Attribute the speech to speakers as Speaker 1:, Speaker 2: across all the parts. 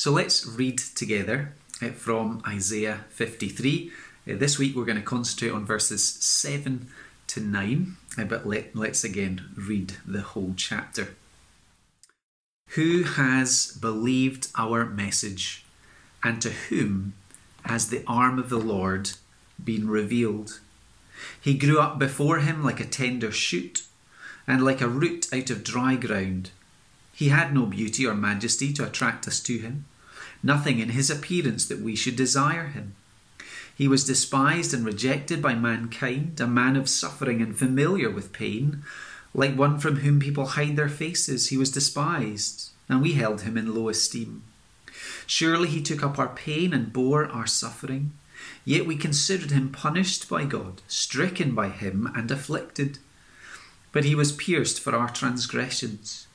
Speaker 1: So let's read together uh, from Isaiah 53. Uh, this week we're going to concentrate on verses 7 to 9, uh, but let, let's again read the whole chapter. Who has believed our message, and to whom has the arm of the Lord been revealed? He grew up before him like a tender shoot, and like a root out of dry ground. He had no beauty or majesty to attract us to him, nothing in his appearance that we should desire him. He was despised and rejected by mankind, a man of suffering and familiar with pain. Like one from whom people hide their faces, he was despised, and we held him in low esteem. Surely he took up our pain and bore our suffering. Yet we considered him punished by God, stricken by him, and afflicted. But he was pierced for our transgressions,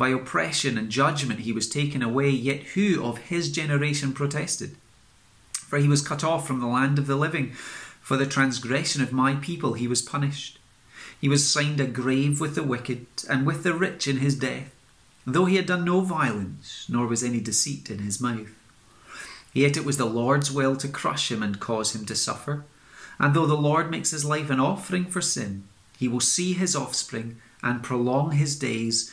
Speaker 1: By oppression and judgment he was taken away, yet who of his generation protested? For he was cut off from the land of the living. For the transgression of my people he was punished. He was signed a grave with the wicked, and with the rich in his death, though he had done no violence, nor was any deceit in his mouth. Yet it was the Lord's will to crush him and cause him to suffer. And though the Lord makes his life an offering for sin, he will see his offspring and prolong his days,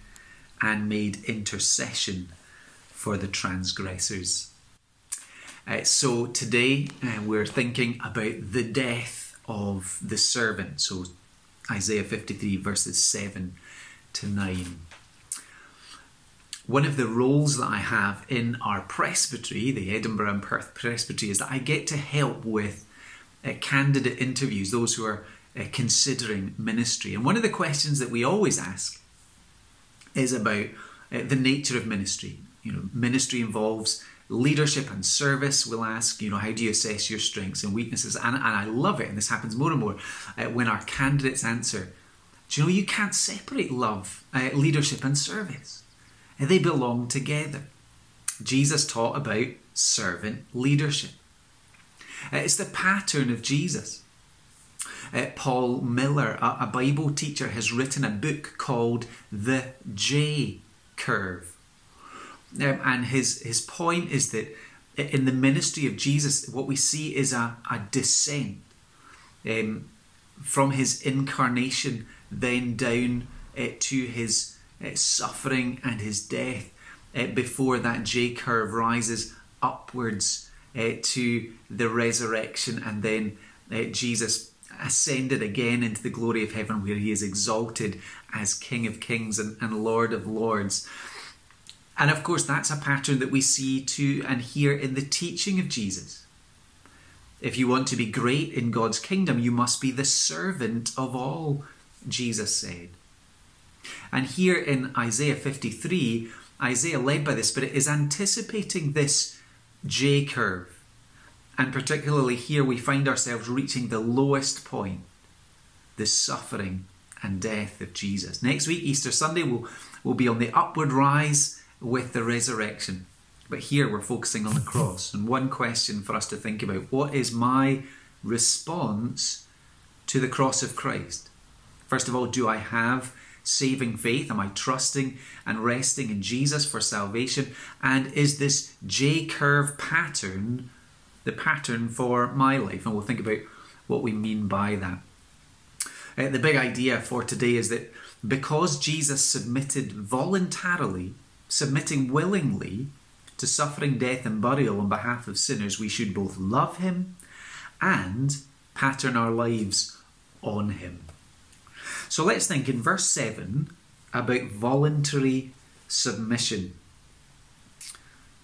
Speaker 1: and made intercession for the transgressors. Uh, so today uh, we're thinking about the death of the servant. So Isaiah 53, verses 7 to 9. One of the roles that I have in our presbytery, the Edinburgh and Perth Presbytery, is that I get to help with uh, candidate interviews, those who are uh, considering ministry. And one of the questions that we always ask is about uh, the nature of ministry. You know, ministry involves leadership and service. We'll ask, you know, how do you assess your strengths and weaknesses? And, and I love it, and this happens more and more uh, when our candidates answer, do you know you can't separate love, uh, leadership, and service? Uh, they belong together. Jesus taught about servant leadership. Uh, it's the pattern of Jesus. Uh, Paul Miller, a, a Bible teacher, has written a book called The J Curve. Um, and his, his point is that in the ministry of Jesus, what we see is a, a descent um, from his incarnation, then down uh, to his uh, suffering and his death, uh, before that J curve rises upwards uh, to the resurrection, and then uh, Jesus ascended again into the glory of heaven, where he is exalted as King of kings and, and Lord of lords. And of course, that's a pattern that we see too and hear in the teaching of Jesus. If you want to be great in God's kingdom, you must be the servant of all, Jesus said. And here in Isaiah 53, Isaiah, led by the Spirit, is anticipating this J curve. And particularly here, we find ourselves reaching the lowest point the suffering and death of Jesus. Next week, Easter Sunday, will will be on the upward rise with the resurrection. But here we're focusing on the cross. And one question for us to think about what is my response to the cross of Christ? First of all, do I have saving faith? Am I trusting and resting in Jesus for salvation? And is this J curve pattern the pattern for my life? And we'll think about what we mean by that. Uh, the big idea for today is that because Jesus submitted voluntarily, submitting willingly to suffering, death, and burial on behalf of sinners, we should both love him and pattern our lives on him. So let's think in verse 7 about voluntary submission.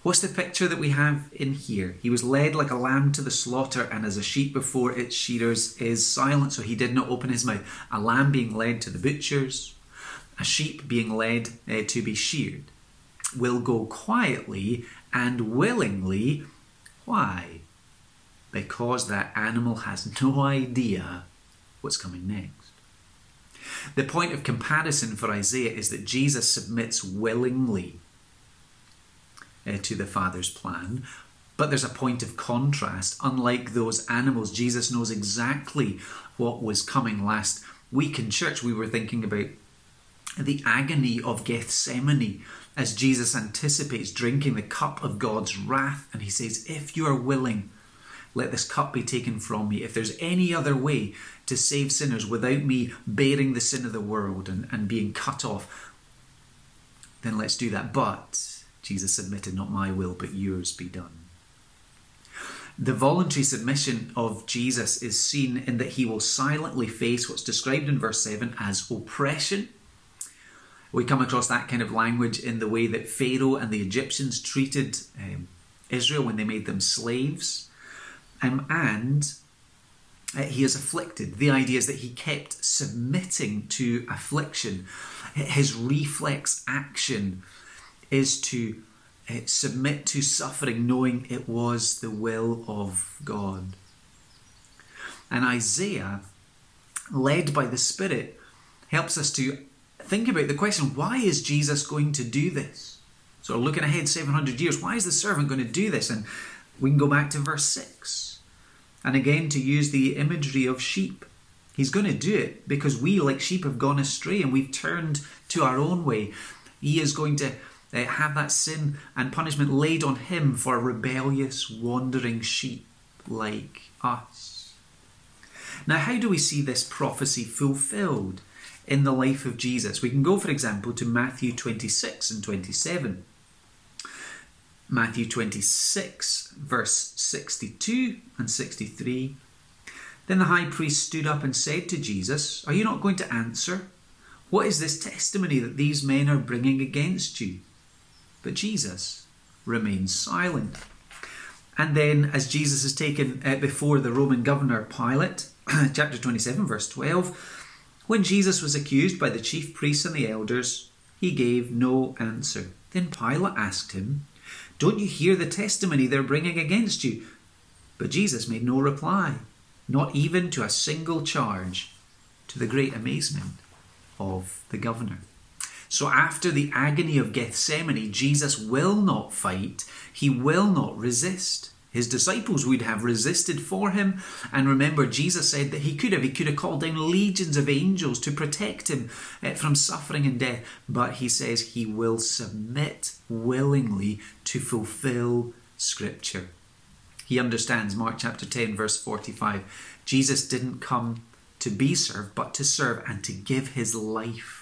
Speaker 1: What's the picture that we have in here? He was led like a lamb to the slaughter, and as a sheep before its shearers is silent, so he did not open his mouth. A lamb being led to the butchers, a sheep being led uh, to be sheared, will go quietly and willingly. Why? Because that animal has no idea what's coming next. The point of comparison for Isaiah is that Jesus submits willingly uh, to the Father's plan. But there's a point of contrast. Unlike those animals, Jesus knows exactly what was coming. Last week in church, we were thinking about the agony of Gethsemane as Jesus anticipates drinking the cup of God's wrath. And he says, If you are willing, let this cup be taken from me. If there's any other way to save sinners without me bearing the sin of the world and, and being cut off, then let's do that. But Jesus submitted, Not my will, but yours be done. The voluntary submission of Jesus is seen in that he will silently face what's described in verse 7 as oppression. We come across that kind of language in the way that Pharaoh and the Egyptians treated um, Israel when they made them slaves. Um, and uh, he is afflicted. The idea is that he kept submitting to affliction. His reflex action is to uh, submit to suffering, knowing it was the will of God. And Isaiah, led by the Spirit, helps us to think about the question why is Jesus going to do this? So, looking ahead 700 years, why is the servant going to do this? And we can go back to verse 6. And again, to use the imagery of sheep. He's going to do it because we, like sheep, have gone astray and we've turned to our own way. He is going to uh, have that sin and punishment laid on him for a rebellious, wandering sheep like us. Now, how do we see this prophecy fulfilled in the life of Jesus? We can go, for example, to Matthew 26 and 27. Matthew 26, verse 62 and 63. Then the high priest stood up and said to Jesus, Are you not going to answer? What is this testimony that these men are bringing against you? But Jesus remains silent. And then, as Jesus is taken uh, before the Roman governor Pilate, chapter 27, verse 12, when Jesus was accused by the chief priests and the elders, he gave no answer. Then Pilate asked him, Don't you hear the testimony they're bringing against you? But Jesus made no reply, not even to a single charge, to the great amazement of the governor. So, after the agony of Gethsemane, Jesus will not fight, he will not resist. His disciples would have resisted for him. And remember, Jesus said that he could have. He could have called down legions of angels to protect him eh, from suffering and death. But he says he will submit willingly to fulfill Scripture. He understands, Mark chapter 10, verse 45, Jesus didn't come to be served, but to serve and to give his life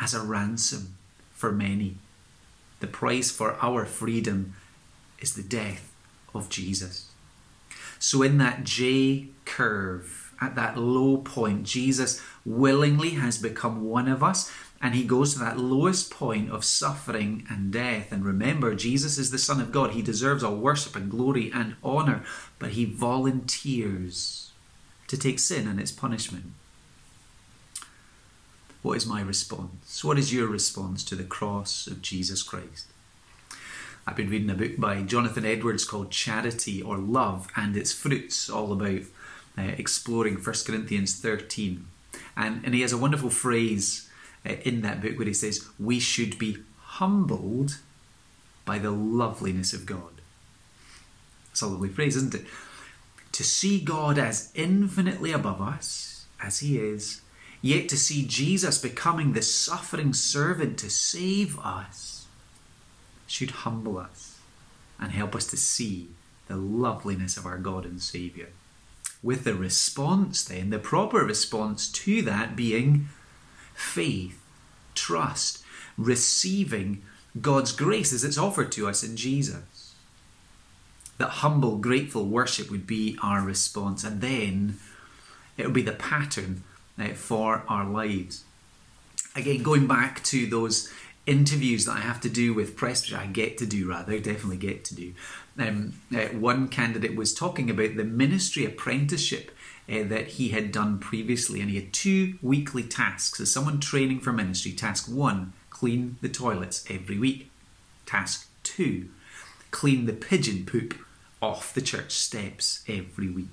Speaker 1: as a ransom for many. The price for our freedom is the death of Jesus. So, in that J curve, at that low point, Jesus willingly has become one of us and he goes to that lowest point of suffering and death. And remember, Jesus is the Son of God. He deserves all worship and glory and honour, but he volunteers to take sin and its punishment. What is my response? What is your response to the cross of Jesus Christ? I've been reading a book by Jonathan Edwards called Charity or Love and its Fruits, all about uh, exploring 1 Corinthians 13. And, and he has a wonderful phrase uh, in that book where he says, We should be humbled by the loveliness of God. It's a lovely phrase, isn't it? To see God as infinitely above us, as he is, Yet to see Jesus becoming the suffering servant to save us should humble us and help us to see the loveliness of our God and Saviour. With the response, then, the proper response to that being faith, trust, receiving God's grace as it's offered to us in Jesus. That humble, grateful worship would be our response, and then it would be the pattern uh, for our lives. Again, going back to those interviews that I have to do with presbytery, I get to do rather, definitely get to do. Um, uh, one candidate was talking about the ministry apprenticeship uh, that he had done previously, and he had two weekly tasks. As someone training for ministry, task one, clean the toilets every week. Task two, clean the pigeon poop off the church steps every week.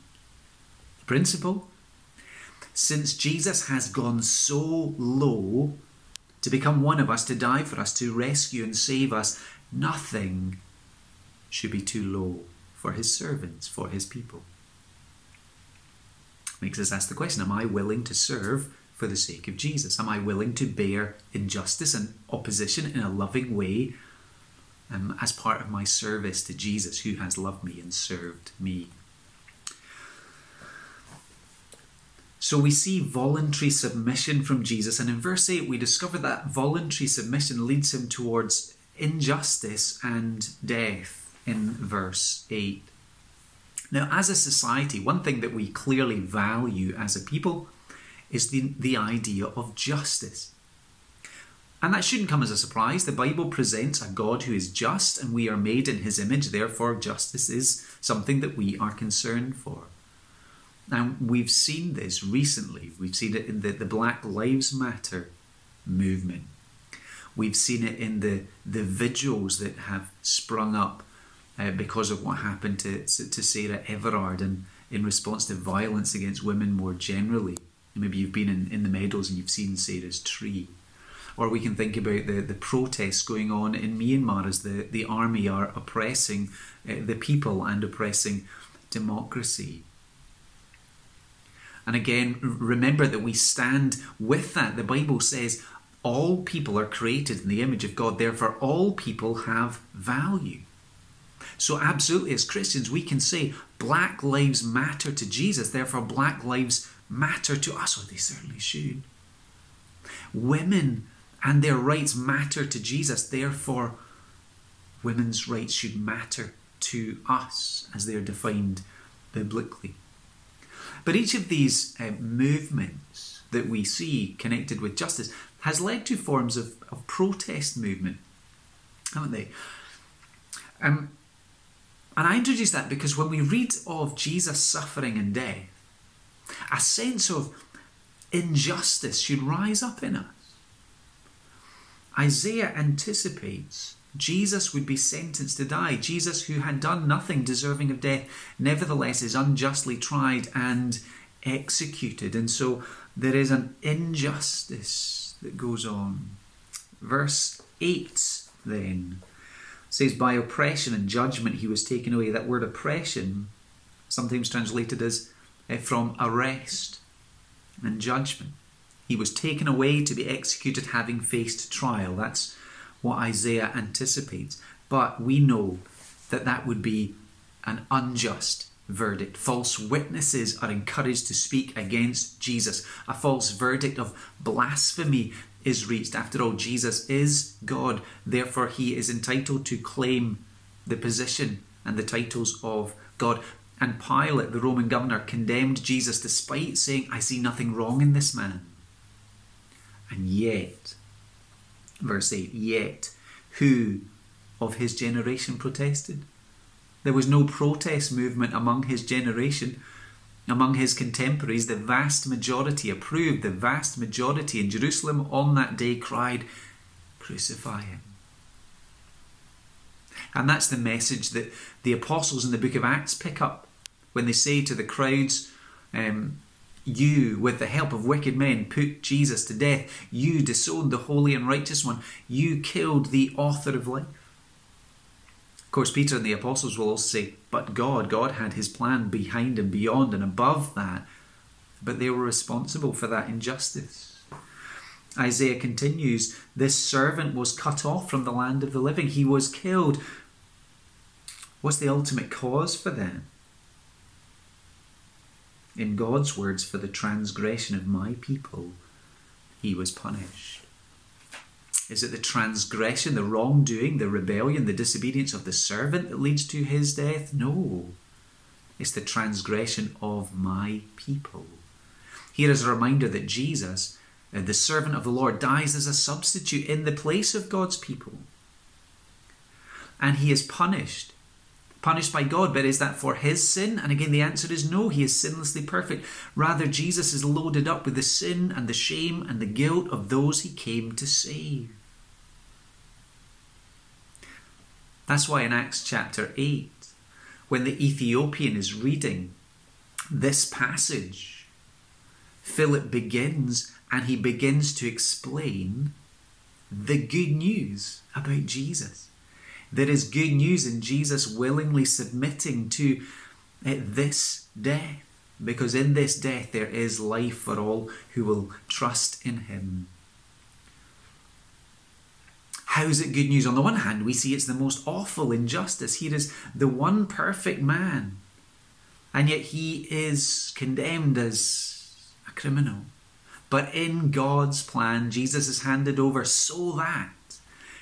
Speaker 1: The Principle since Jesus has gone so low to become one of us, to die for us, to rescue and save us, nothing should be too low for his servants, for his people. Makes us ask the question Am I willing to serve for the sake of Jesus? Am I willing to bear injustice and opposition in a loving way um, as part of my service to Jesus, who has loved me and served me? So we see voluntary submission from Jesus, and in verse 8, we discover that voluntary submission leads him towards injustice and death in verse 8. Now, as a society, one thing that we clearly value as a people is the, the idea of justice. And that shouldn't come as a surprise. The Bible presents a God who is just, and we are made in his image, therefore, justice is something that we are concerned for. Now, we've seen this recently. We've seen it in the, the Black Lives Matter movement. We've seen it in the, the vigils that have sprung up uh, because of what happened to, to Sarah Everard and in response to violence against women more generally. Maybe you've been in, in the meadows and you've seen Sarah's tree. Or we can think about the, the protests going on in Myanmar as the, the army are oppressing uh, the people and oppressing democracy. And again, remember that we stand with that. The Bible says all people are created in the image of God, therefore, all people have value. So, absolutely, as Christians, we can say black lives matter to Jesus, therefore, black lives matter to us, or they certainly should. Women and their rights matter to Jesus, therefore, women's rights should matter to us as they are defined biblically. But each of these uh, movements that we see connected with justice has led to forms of, of protest movement, haven't they? Um, and I introduce that because when we read of Jesus' suffering and death, a sense of injustice should rise up in us. Isaiah anticipates Jesus would be sentenced to die. Jesus, who had done nothing deserving of death, nevertheless is unjustly tried and executed. And so there is an injustice that goes on. Verse 8 then says, By oppression and judgment he was taken away. That word oppression, sometimes translated as uh, from arrest and judgment. He was taken away to be executed having faced trial. That's what Isaiah anticipates. But we know that that would be an unjust verdict. False witnesses are encouraged to speak against Jesus. A false verdict of blasphemy is reached. After all, Jesus is God, therefore, he is entitled to claim the position and the titles of God. And Pilate, the Roman governor, condemned Jesus despite saying, I see nothing wrong in this man. And yet, verse 8, yet who of his generation protested? There was no protest movement among his generation. Among his contemporaries, the vast majority approved, the vast majority in Jerusalem on that day cried, Crucify him. And that's the message that the apostles in the book of Acts pick up when they say to the crowds, um, you, with the help of wicked men, put Jesus to death. You disowned the holy and righteous one. You killed the author of life. Of course, Peter and the apostles will also say, But God, God had his plan behind and beyond and above that. But they were responsible for that injustice. Isaiah continues, This servant was cut off from the land of the living. He was killed. What's the ultimate cause for that? In God's words, for the transgression of my people, he was punished. Is it the transgression, the wrongdoing, the rebellion, the disobedience of the servant that leads to his death? No. It's the transgression of my people. Here is a reminder that Jesus, uh, the servant of the Lord, dies as a substitute in the place of God's people. And he is punished. Punished by God, but is that for his sin? And again, the answer is no, he is sinlessly perfect. Rather, Jesus is loaded up with the sin and the shame and the guilt of those he came to save. That's why in Acts chapter 8, when the Ethiopian is reading this passage, Philip begins and he begins to explain the good news about Jesus. There is good news in Jesus willingly submitting to uh, this death, because in this death there is life for all who will trust in him. How is it good news? On the one hand, we see it's the most awful injustice. Here is the one perfect man, and yet he is condemned as a criminal. But in God's plan, Jesus is handed over so that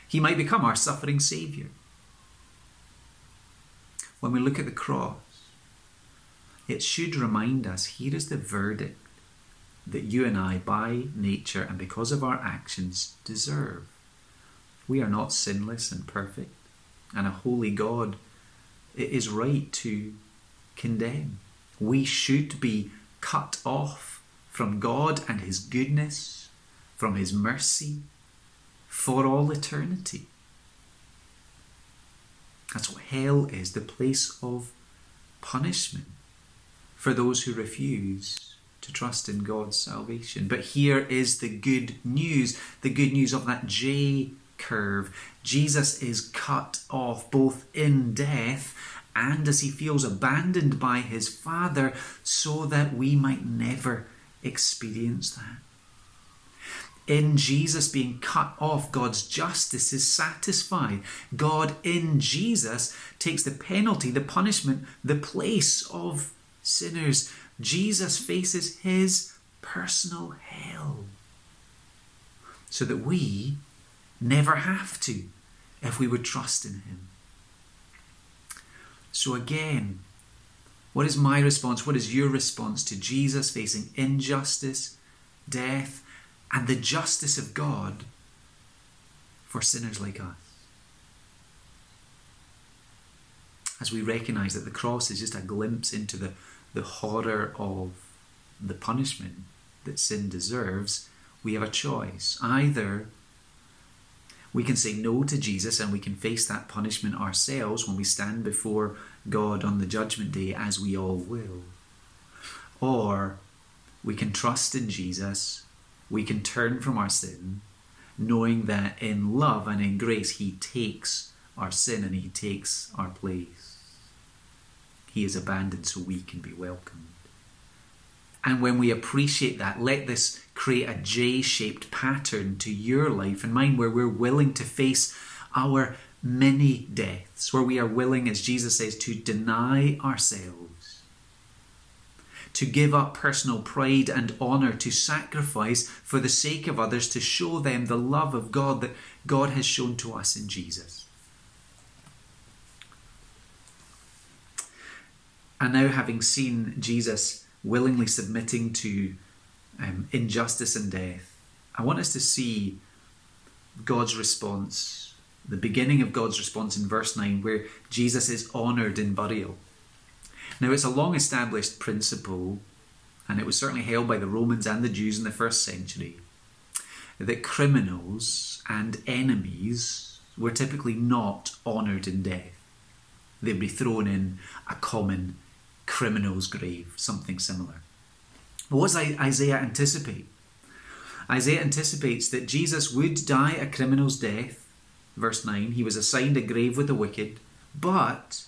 Speaker 1: he might become our suffering Saviour. When we look at the cross, it should remind us here is the verdict that you and I, by nature and because of our actions, deserve. We are not sinless and perfect, and a holy God it is right to condemn. We should be cut off from God and His goodness, from His mercy, for all eternity. That's what hell is the place of punishment for those who refuse to trust in God's salvation. But here is the good news the good news of that J curve. Jesus is cut off both in death and as he feels abandoned by his Father, so that we might never experience that. In Jesus being cut off, God's justice is satisfied. God in Jesus takes the penalty, the punishment, the place of sinners. Jesus faces his personal hell so that we never have to if we would trust in Him. So, again, what is my response? What is your response to Jesus facing injustice, death, and the justice of God for sinners like us? As we recognize that the cross is just a glimpse into the, the horror of the punishment that sin deserves, we have a choice. Either we can say no to Jesus and we can face that punishment ourselves when we stand before God on the judgment day, as we all will. Or we can trust in Jesus, we can turn from our sin, knowing that in love and in grace He takes our sin and He takes our place. He is abandoned so we can be welcomed. And when we appreciate that, let this create a J shaped pattern to your life and mine where we're willing to face our many deaths, where we are willing, as Jesus says, to deny ourselves, to give up personal pride and honour, to sacrifice for the sake of others, to show them the love of God that God has shown to us in Jesus. And now, having seen Jesus willingly submitting to um, injustice and death, I want us to see God's response, the beginning of God's response in verse 9, where Jesus is honoured in burial. Now, it's a long established principle, and it was certainly held by the Romans and the Jews in the first century, that criminals and enemies were typically not honoured in death. They'd be thrown in a common criminal's grave, something similar. But what does Isaiah anticipate? Isaiah anticipates that Jesus would die a criminal's death. Verse 9, he was assigned a grave with the wicked, but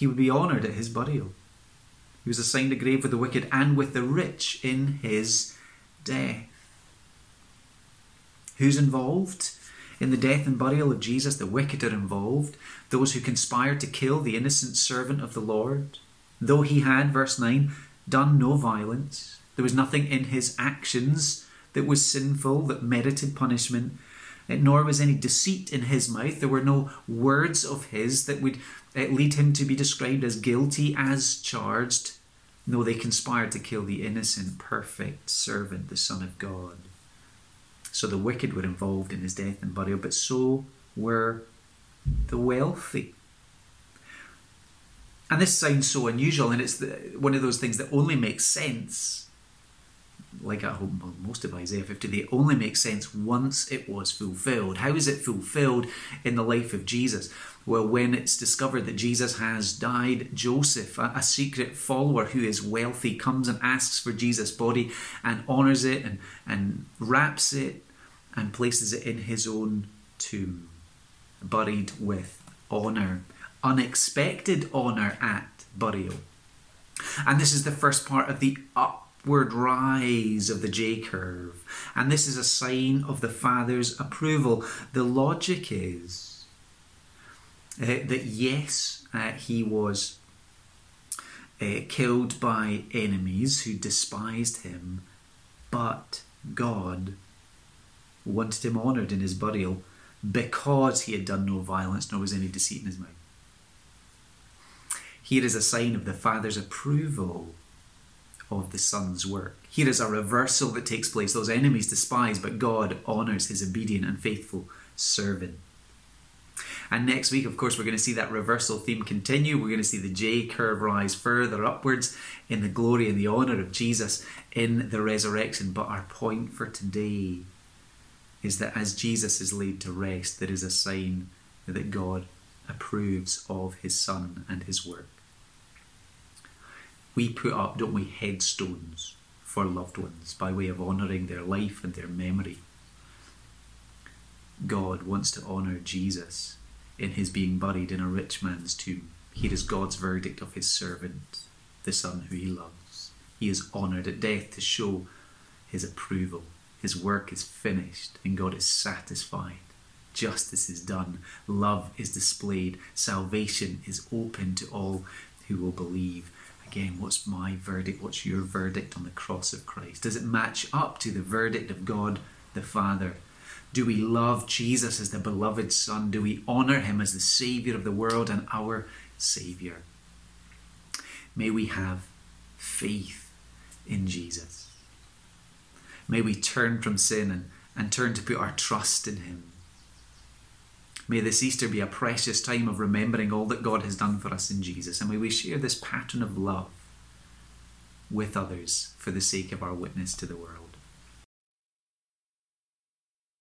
Speaker 1: he would be honoured at his burial. He was assigned a grave with the wicked and with the rich in his death. Who's involved? In the death and burial of Jesus, the wicked are involved, those who conspired to kill the innocent servant of the Lord. Though he had, verse 9, done no violence, there was nothing in his actions that was sinful, that merited punishment. Nor was any deceit in his mouth. There were no words of his that would uh, lead him to be described as guilty as charged. No, they conspired to kill the innocent, perfect servant, the Son of God. So the wicked were involved in his death and burial, but so were the wealthy. And this sounds so unusual, and it's the, one of those things that only makes sense, like at home, most of Isaiah 50, they only make sense once it was fulfilled. How is it fulfilled in the life of Jesus? Well, when it's discovered that Jesus has died, Joseph, a, secret follower who is wealthy, comes and asks for Jesus' body and honours it and, and wraps it and places it in his own tomb, buried with honour unexpected honour at burial. And this is the first part of the upward rise of the J curve. And this is a sign of the Father's approval. The logic is uh, that yes, uh, he was uh, killed by enemies who despised him, but God wanted him honoured in his burial because he had done no violence nor was any deceit in his mouth. Here is a sign of the Father's approval of the Son's work. Here is a reversal that takes place. Those enemies despise, but God honours his obedient and faithful servant. And next week, of course, we're going to see that reversal theme continue. We're going to see the J curve rise further upwards in the glory and the honour of Jesus in the resurrection. But our point for today is that as Jesus is laid to rest, there is a sign that God approves of his Son and his work we put up, don't we, headstones for loved ones by way of honouring their life and their memory. God wants to honour Jesus in his being buried in a rich man's tomb. Here is God's verdict of his servant, the Son who he loves. He is honoured at death to show his approval. His work is finished and God is satisfied. Justice is done. Love is displayed. Salvation is open to all who will believe. Again, what's my verdict? What's your verdict on the cross of Christ? Does it match up to the verdict of God the Father? Do we love Jesus as the beloved Son? Do we honour him as the Saviour of the world and our Saviour? May we have faith in Jesus. May we turn from sin and, and turn to put our trust in him. May this Easter be a precious time of remembering all that God has done for us in Jesus, and may we share this pattern of love with others for the sake of our witness to the world.